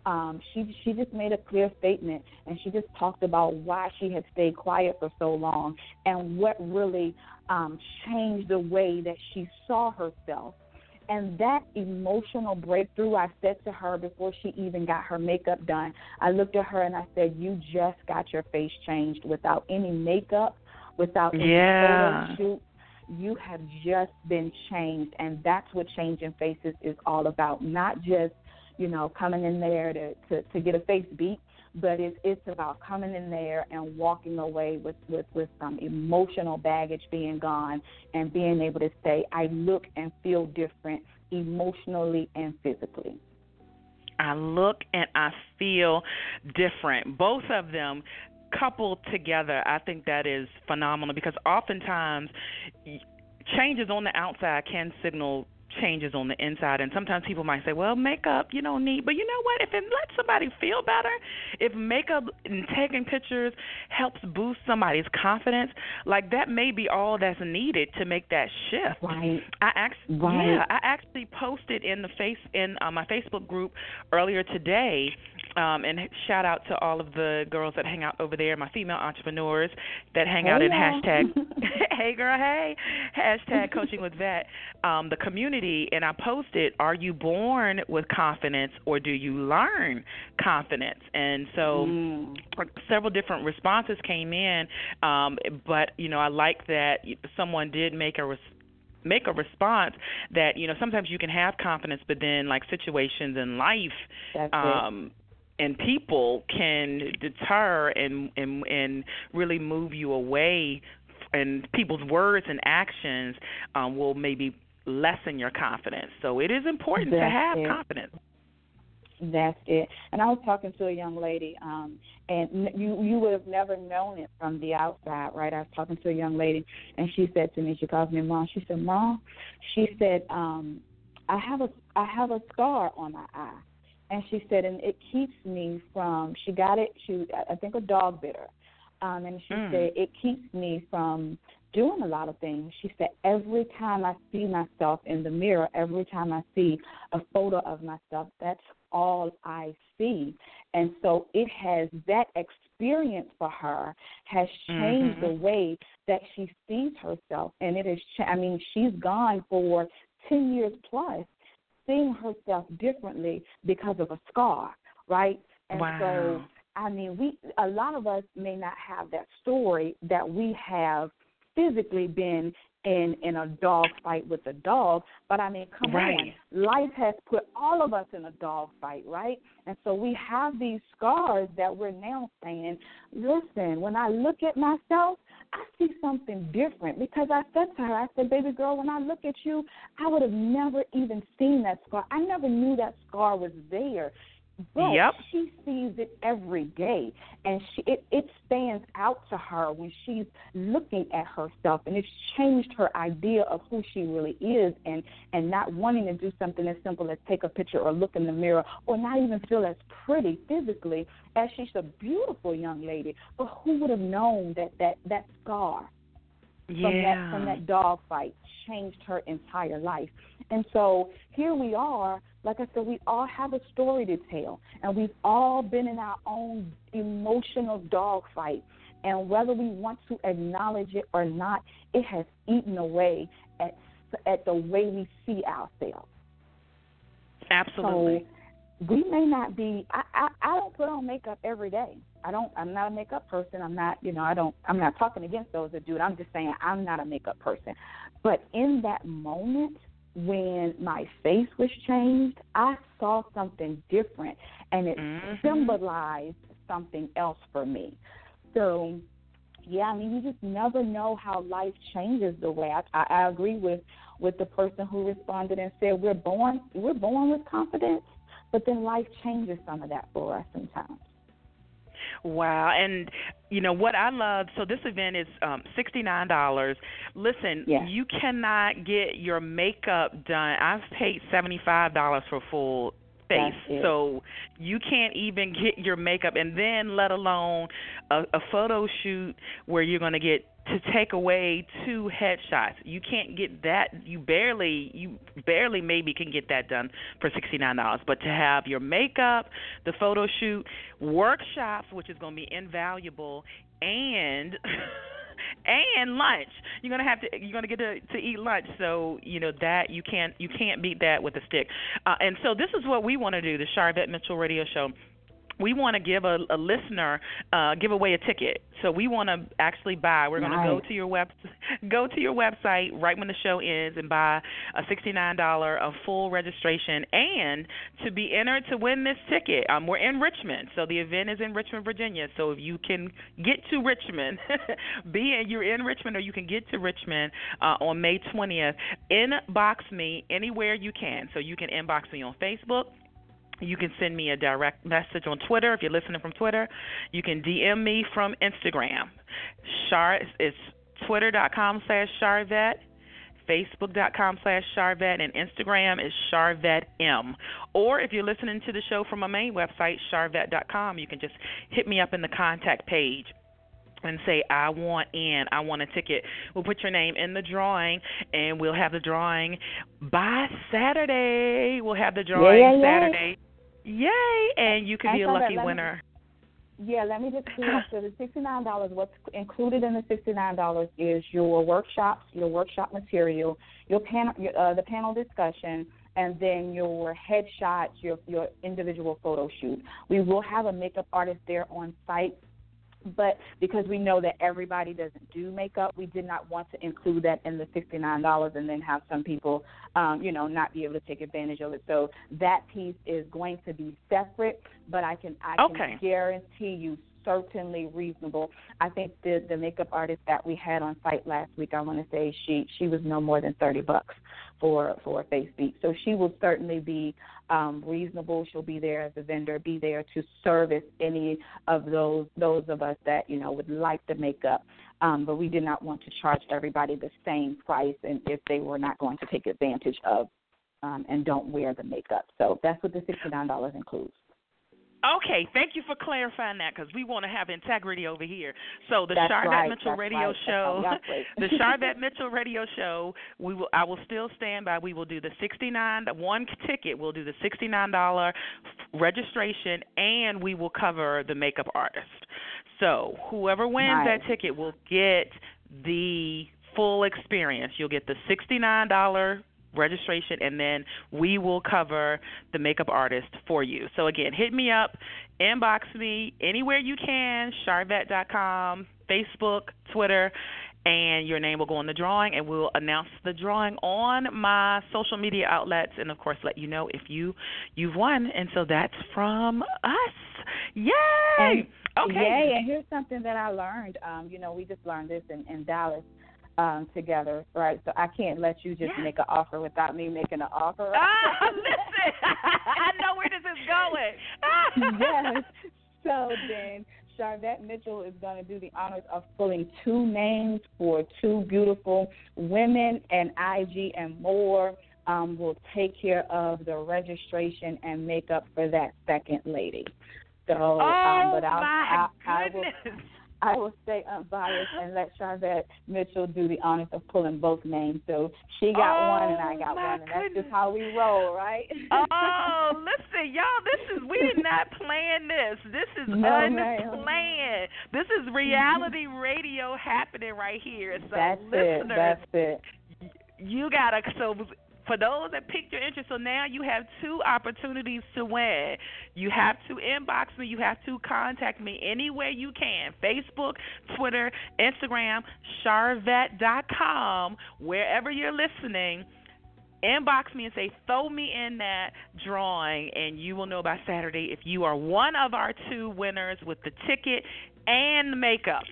Um, she she just made a clear statement, and she just talked about why she had stayed quiet for so long, and what really um, changed the way that she saw herself and that emotional breakthrough, I said to her before she even got her makeup done, I looked at her and I said, You just got your face changed without any makeup, without any yeah. photo shoot. You have just been changed. And that's what changing faces is all about. Not just, you know, coming in there to, to, to get a face beat, but it's it's about coming in there and walking away with with with some emotional baggage being gone and being able to say I look and feel different emotionally and physically. I look and I feel different. Both of them coupled together, I think that is phenomenal because oftentimes changes on the outside can signal changes on the inside. And sometimes people might say, well, makeup you don't need. But you know what? If it lets somebody feel better, if makeup and taking pictures helps boost somebody's confidence, like that may be all that's needed to make that shift. Right. I actually, right. yeah, I actually posted in the face in uh, my Facebook group earlier today um, and shout out to all of the girls that hang out over there, my female entrepreneurs that hang hey out in yeah. hashtag Hey girl, hey hashtag Coaching with Vet. Um, the community and I posted, "Are you born with confidence, or do you learn confidence?" And so, Mm. several different responses came in, um, but you know, I like that someone did make a res- make a response that you know sometimes you can have confidence, but then like situations in life. That's um and people can deter and and and really move you away and people's words and actions um will maybe lessen your confidence so it is important to have it. confidence That's it. And I was talking to a young lady, um, and you you would have never known it from the outside, right? I was talking to a young lady, and she said to me, she calls me mom. She said, "Mom," she said, um, "I have a I have a scar on my eye," and she said, and it keeps me from. She got it. She I think a dog bit her, um, and she Mm. said it keeps me from doing a lot of things. She said every time I see myself in the mirror, every time I see a photo of myself, that's all I see. And so it has that experience for her has changed Mhm. the way that she sees herself, and it is. I mean, she's gone for ten years plus, seeing herself differently because of a scar, right? And Wow. so I mean, we a lot of us may not have that story that we have physically been in in a dog fight with a dog, but I mean, come Right. on, life has put all of us in a dog fight, right? And so we have these scars that we're now saying, listen, when I look at myself, I see something different because I said to her, I said, baby girl, when I look at you, I would have never even seen that scar. I never knew that scar was there. But Yep. she sees it every day, and she it, it stands out to her when she's looking at herself, and it's changed her idea of who she really is, and and not wanting to do something as simple as take a picture or look in the mirror, or not even feel as pretty physically as she's a beautiful young lady. But who would have known that that that scar from that from that dog fight changed her entire life. And so here we are, like I said, we all have a story to tell and we've all been in our own emotional dogfight. And whether we want to acknowledge it or not, it has eaten away at at the way we see ourselves. absolutely So we may not be. I, I I don't put on makeup every day. I don't. I'm not a makeup person. I'm not. You know. I don't. I'm not talking against those that do it. I'm just saying I'm not a makeup person. But in that moment when my face was changed, I saw something different, and it Mhm. symbolized something else for me. So yeah, I mean, you just never know how life changes the way. I, I, I agree with with the person who responded and said we're born we're born with confidence, but then life changes some of that for us sometimes. Wow, and you know what I love. So this event is um, sixty nine dollars. Listen, Yes. you cannot get your makeup done. I've paid seventy five dollars for full face, so you can't even get your makeup, and then let alone a, a photo shoot where you're going to get to take away two headshots. You can't get that. You barely, you barely maybe can get that done for sixty nine dollars. But to have your makeup, the photo shoot, workshops, which is going to be invaluable, and and lunch. You're gonna have to. You're gonna get to to eat lunch. So you know that you can't you can't beat that with a stick. Uh, and so this is what we want to do. The Sharvette Mitchell Radio Show we want to give a, a listener uh, give away a ticket. So we want to actually buy. We're going to go to your web go to your website right when the show ends and buy a sixty nine dollar a full registration and to be entered to win this ticket. Um, we're in Richmond, so the event is in Richmond, Virginia. So if you can get to Richmond, be in, you're in Richmond or you can get to Richmond uh, on May twentieth. Inbox me anywhere you can. So you can inbox me on Facebook. You can send me a direct message on Twitter if you're listening from Twitter. You can DM me from Instagram. Char it's twitter.com slash Sharvette, facebook.com slash Sharvette, and Instagram is Sharvette M. Or if you're listening to the show from my main website, sharvette.com, you can just hit me up in the contact page and say I want in, I want a ticket. We'll put your name in the drawing, and we'll have the drawing by Saturday. We'll have the drawing yay, yay. Saturday. Yay! And you could be a lucky Let me- winner. Yeah, let me just clear up. So the sixty-nine dollars, what's included in the sixty-nine dollars is your workshops, your workshop material, your panel, uh, the panel discussion, and then your headshots, your your individual photo shoot. We will have a makeup artist there on site but because we know that everybody doesn't do makeup, we did not want to include that in the sixty-nine dollars and then have some people, um, you know, not be able to take advantage of it. So that piece is going to be separate, but I can I okay. can guarantee you certainly reasonable. I think the the makeup artist that we had on site last week, I want to say she she was no more than thirty bucks for for a face beat. So she will certainly be um, reasonable. She'll be there as a vendor, be there to service any of those those of us that you know would like the makeup. Um, but we did not want to charge everybody the same price, and if they were not going to take advantage of um, and don't wear the makeup, so that's what the sixty nine dollars includes. Okay, thank you for clarifying that because we want to have integrity over here. So the That's Sharvette right, Mitchell that's Radio right. Show, the Sharvette Mitchell Radio Show, we will. I will still stand by. We will do the sixty nine one ticket. We'll do the sixty nine dollar registration, and we will cover the makeup artist. So whoever wins Nice. that ticket will get the full experience. You'll get the sixty nine dollar registration and then we will cover the makeup artist for you. So again, hit me up, inbox me anywhere you can, sharvette.com, Facebook, Twitter, and your name will go in the drawing and we'll announce the drawing on my social media outlets and of course let you know if you you've won. And so that's from us. Yay! And, okay. Yay! And here's something that I learned. Um, you know, we just learned this in, in Dallas um, together, right? So I can't let you just Yeah. make an offer without me making an offer. Ah, listen, I know where this is going. yes. So then Sharvette Mitchell is going to do the honors of pulling two names for two beautiful women, and IG and more um, will take care of the registration and makeup for that second lady. So, oh um, but I'll, my I, I will. I will stay unbiased and let Sharvette Mitchell do the honors of pulling both names. So she got oh, one and I Oh, got one, and that's goodness. just how we roll, right? oh, listen, y'all, this is we did not plan this. This is No, ma'am. unplanned. This is reality radio happening right here. So that's it. listeners, That's it. you gotta so for those that piqued your interest, so now you have two opportunities to win. You have to inbox me. You have to contact me any way you can. Facebook, Twitter, Instagram, sharvette.com, wherever you're listening. Inbox me and say, throw me in that drawing, and you will know by Saturday if you are one of our two winners with the ticket and the makeup.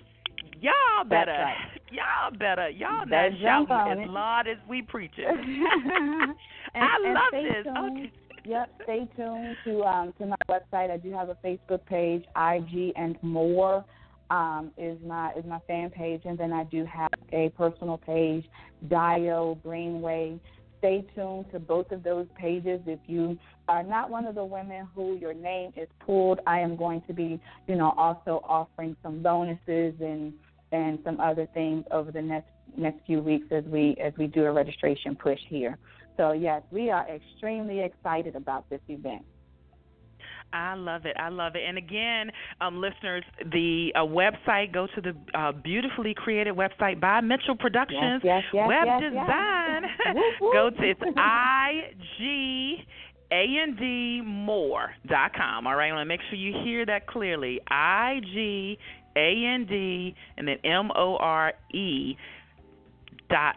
Y'all better, right. y'all better, y'all Better jump shouting on as it. loud as we preaching. and, I and love this. Tuned. Okay. Yep, stay tuned to um to my website. I do have a Facebook page, IG and more um is my is my fan page and then I do have a personal page, Dayo Greenway. Stay tuned to both of those pages. If you are not one of the women who your name is pulled, I am going to be, you know, also offering some bonuses and and some other things over the next next few weeks as we as we do a registration push here. So yes, we are extremely excited about this event. I love it. I love it. And again, um, listeners, the uh, website, go to the uh, beautifully created website by Mitchell Productions, yes, yes, Web yes, yes. Design. Go to it's I G A N D more dot com. All right, I want to make sure you hear that clearly. I G A N D and then M O R E dot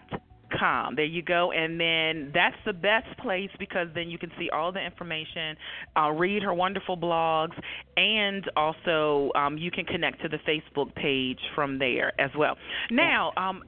com. There you go. And then that's the best place because then you can see all the information, uh, read her wonderful blogs, and also um, you can connect to the Facebook page from there as well. Now, um,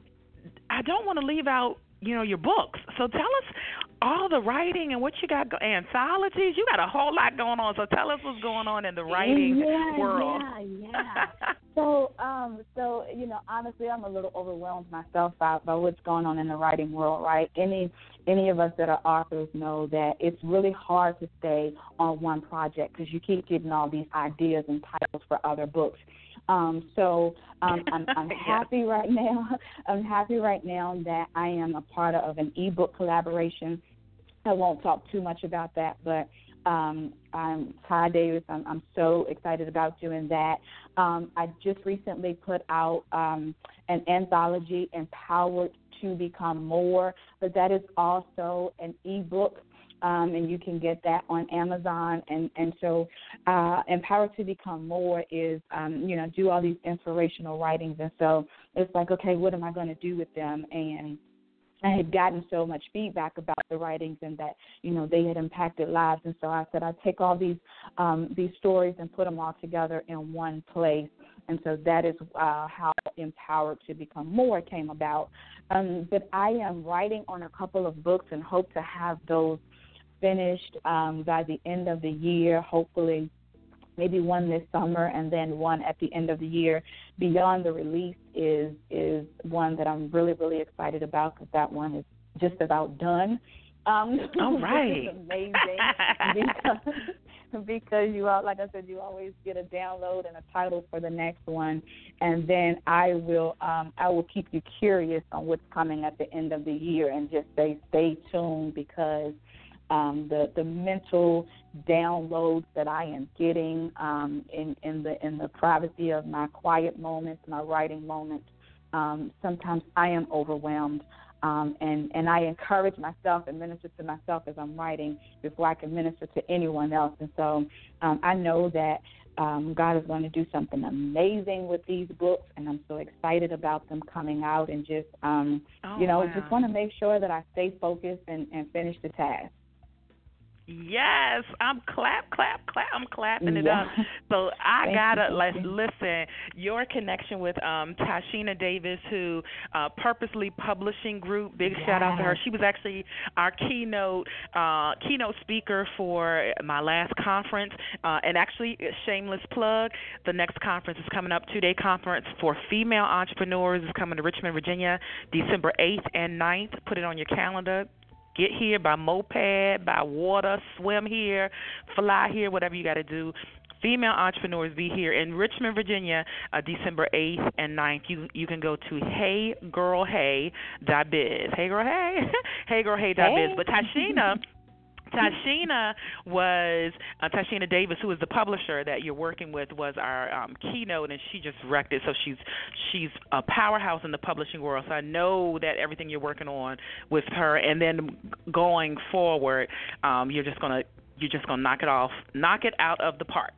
I don't want to leave out you know your books. So tell us all the writing and what you got go- anthologies. You got a whole lot going on. So tell us what's going on in the writing yeah, world. Yeah, yeah. so, um, so you know, honestly, I'm a little overwhelmed myself by, by what's going on in the writing world. Right? Any any of us that are authors know that it's really hard to stay on one project because you keep getting all these ideas and titles for other books. Um, so um, I'm, I'm happy right now. I'm happy right now that I am a part of an ebook collaboration. I won't talk too much about that, but Um, I'm Ty Davis. I'm, I'm so excited about doing that. Um, I just recently put out um, an anthology, Empowered to Become More, but that is also an ebook um, and you can get that on Amazon. And and so, uh, Empowered to Become More is um, you know do all these inspirational writings, and so it's like okay, what am I going to do with them? And I had gotten so much feedback about the writings and that you know they had impacted lives, and so I said I'd take all these um, these stories and put them all together in one place, and so that is uh, how Empowered to Become More came about. Um, but I am writing on a couple of books and hope to have those finished um, by the end of the year, hopefully maybe one this summer and then one at the end of the year. Beyond the release is is one that I'm really really excited about because that one is just about done. Um, All right, amazing because because you all like I said you always get a download and a title for the next one, and then I will um, I will keep you curious on what's coming at the end of the year and just say stay tuned because um, the the mental downloads that I am getting um, in in the in the privacy of my quiet moments, my writing moments. Um, sometimes I am overwhelmed, um, and and I encourage myself and minister to myself as I'm writing before I can minister to anyone else. And so um, I know that um, God is going to do something amazing with these books, and I'm so excited about them coming out. And just um, oh, you know, wow. just want to make sure that I stay focused and, and finish the task. Yes, I'm clap, clap, clap. I'm clapping it Yeah. up. So I Thank gotta you, let's you. listen. Your connection with um Tashina Davis, who uh Purposely Publishing Group. Big shout out to her. She was actually our keynote uh keynote speaker for my last conference. Uh and actually shameless plug, the next conference is coming up, two day conference for female entrepreneurs is coming to Richmond, Virginia, December eighth and 9th. Put it on your calendar get here by moped, by water, swim here, fly here, whatever you got to do. Female entrepreneurs be here in Richmond, Virginia, uh, December 8th and 9th. You you can go to heygirlhey.biz. Hey dot biz. Hey girl hey. heygirlhey.biz. Hey. But Tashina Tashina was uh, Tashina Davis, who is the publisher that you're working with, was our um, keynote, and she just wrecked it. So she's she's a powerhouse in the publishing world. So I know that everything you're working on with her, and then going forward, um, you're just gonna you're just gonna knock it off, knock it out of the park.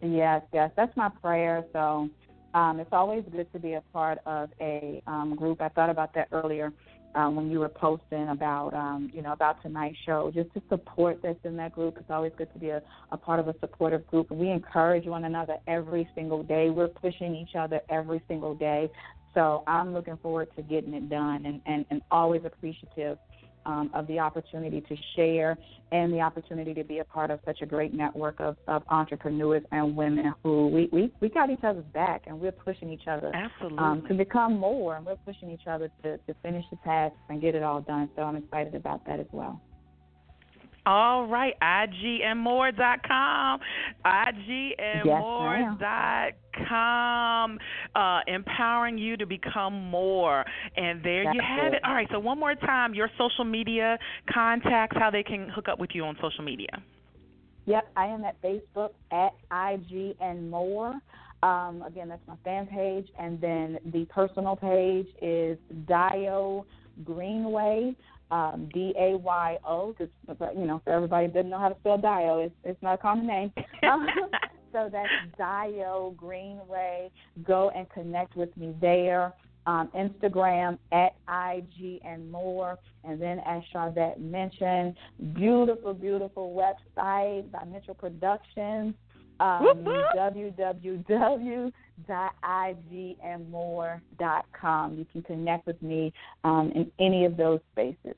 Yes, yes, that's my prayer. So um, it's always good to be a part of a um, group. I thought about that earlier um, when you were posting about, um, you know, about tonight's show. Just to support that's in that group. It's always good to be a, a part of a supportive group. We encourage one another every single day. We're pushing each other every single day. So I'm looking forward to getting it done and, and, and always appreciative um, of the opportunity to share and the opportunity to be a part of such a great network of, of entrepreneurs and women who we, we, we got each other's back and we're pushing each other Absolutely. um, to become more and we're pushing each other to, to finish the task and get it all done. So I'm excited about that as well. All right, igandmore.com. igandmore.com. Uh, empowering you to become more. And there you have it. it. All right, so one more time, your social media contacts, how they can hook up with you on social media. Yep, I am at Facebook at IG and more. Um, again, that's my fan page, and then the personal page is Dayo Greenway, um, D A Y O. Because you know, for everybody that doesn't know how to spell Dayo, it's it's not a common name. Um, so that's Dayo Greenway. Go and connect with me there. Um, Instagram at IG and more. And then, as Sharvette mentioned, beautiful, beautiful website by Mitchell Productions. Um, www.igandmore.com. You can connect with me um, in any of those spaces.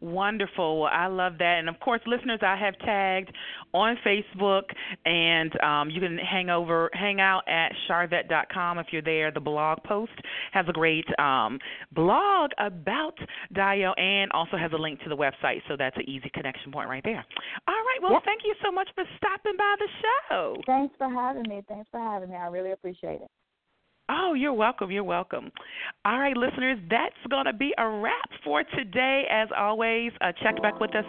Wonderful. Well, I love that. And of course, listeners, I have tagged on Facebook, and um, you can hang over, hang out at sharvette.com if you're there. The blog post has a great um, blog about Dayo and also has a link to the website, so that's an easy connection point right there. All right. Well, Yep. thank you so much for stopping by the show. Thanks for having me. Thanks for having me. I really appreciate it. Oh, you're welcome. You're welcome. All right, listeners, that's going to be a wrap for today. As always, uh, check back with us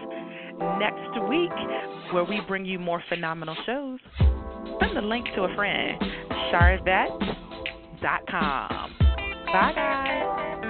next week where we bring you more phenomenal shows. Send the link to a friend. Sharvette.com. Bye, guys.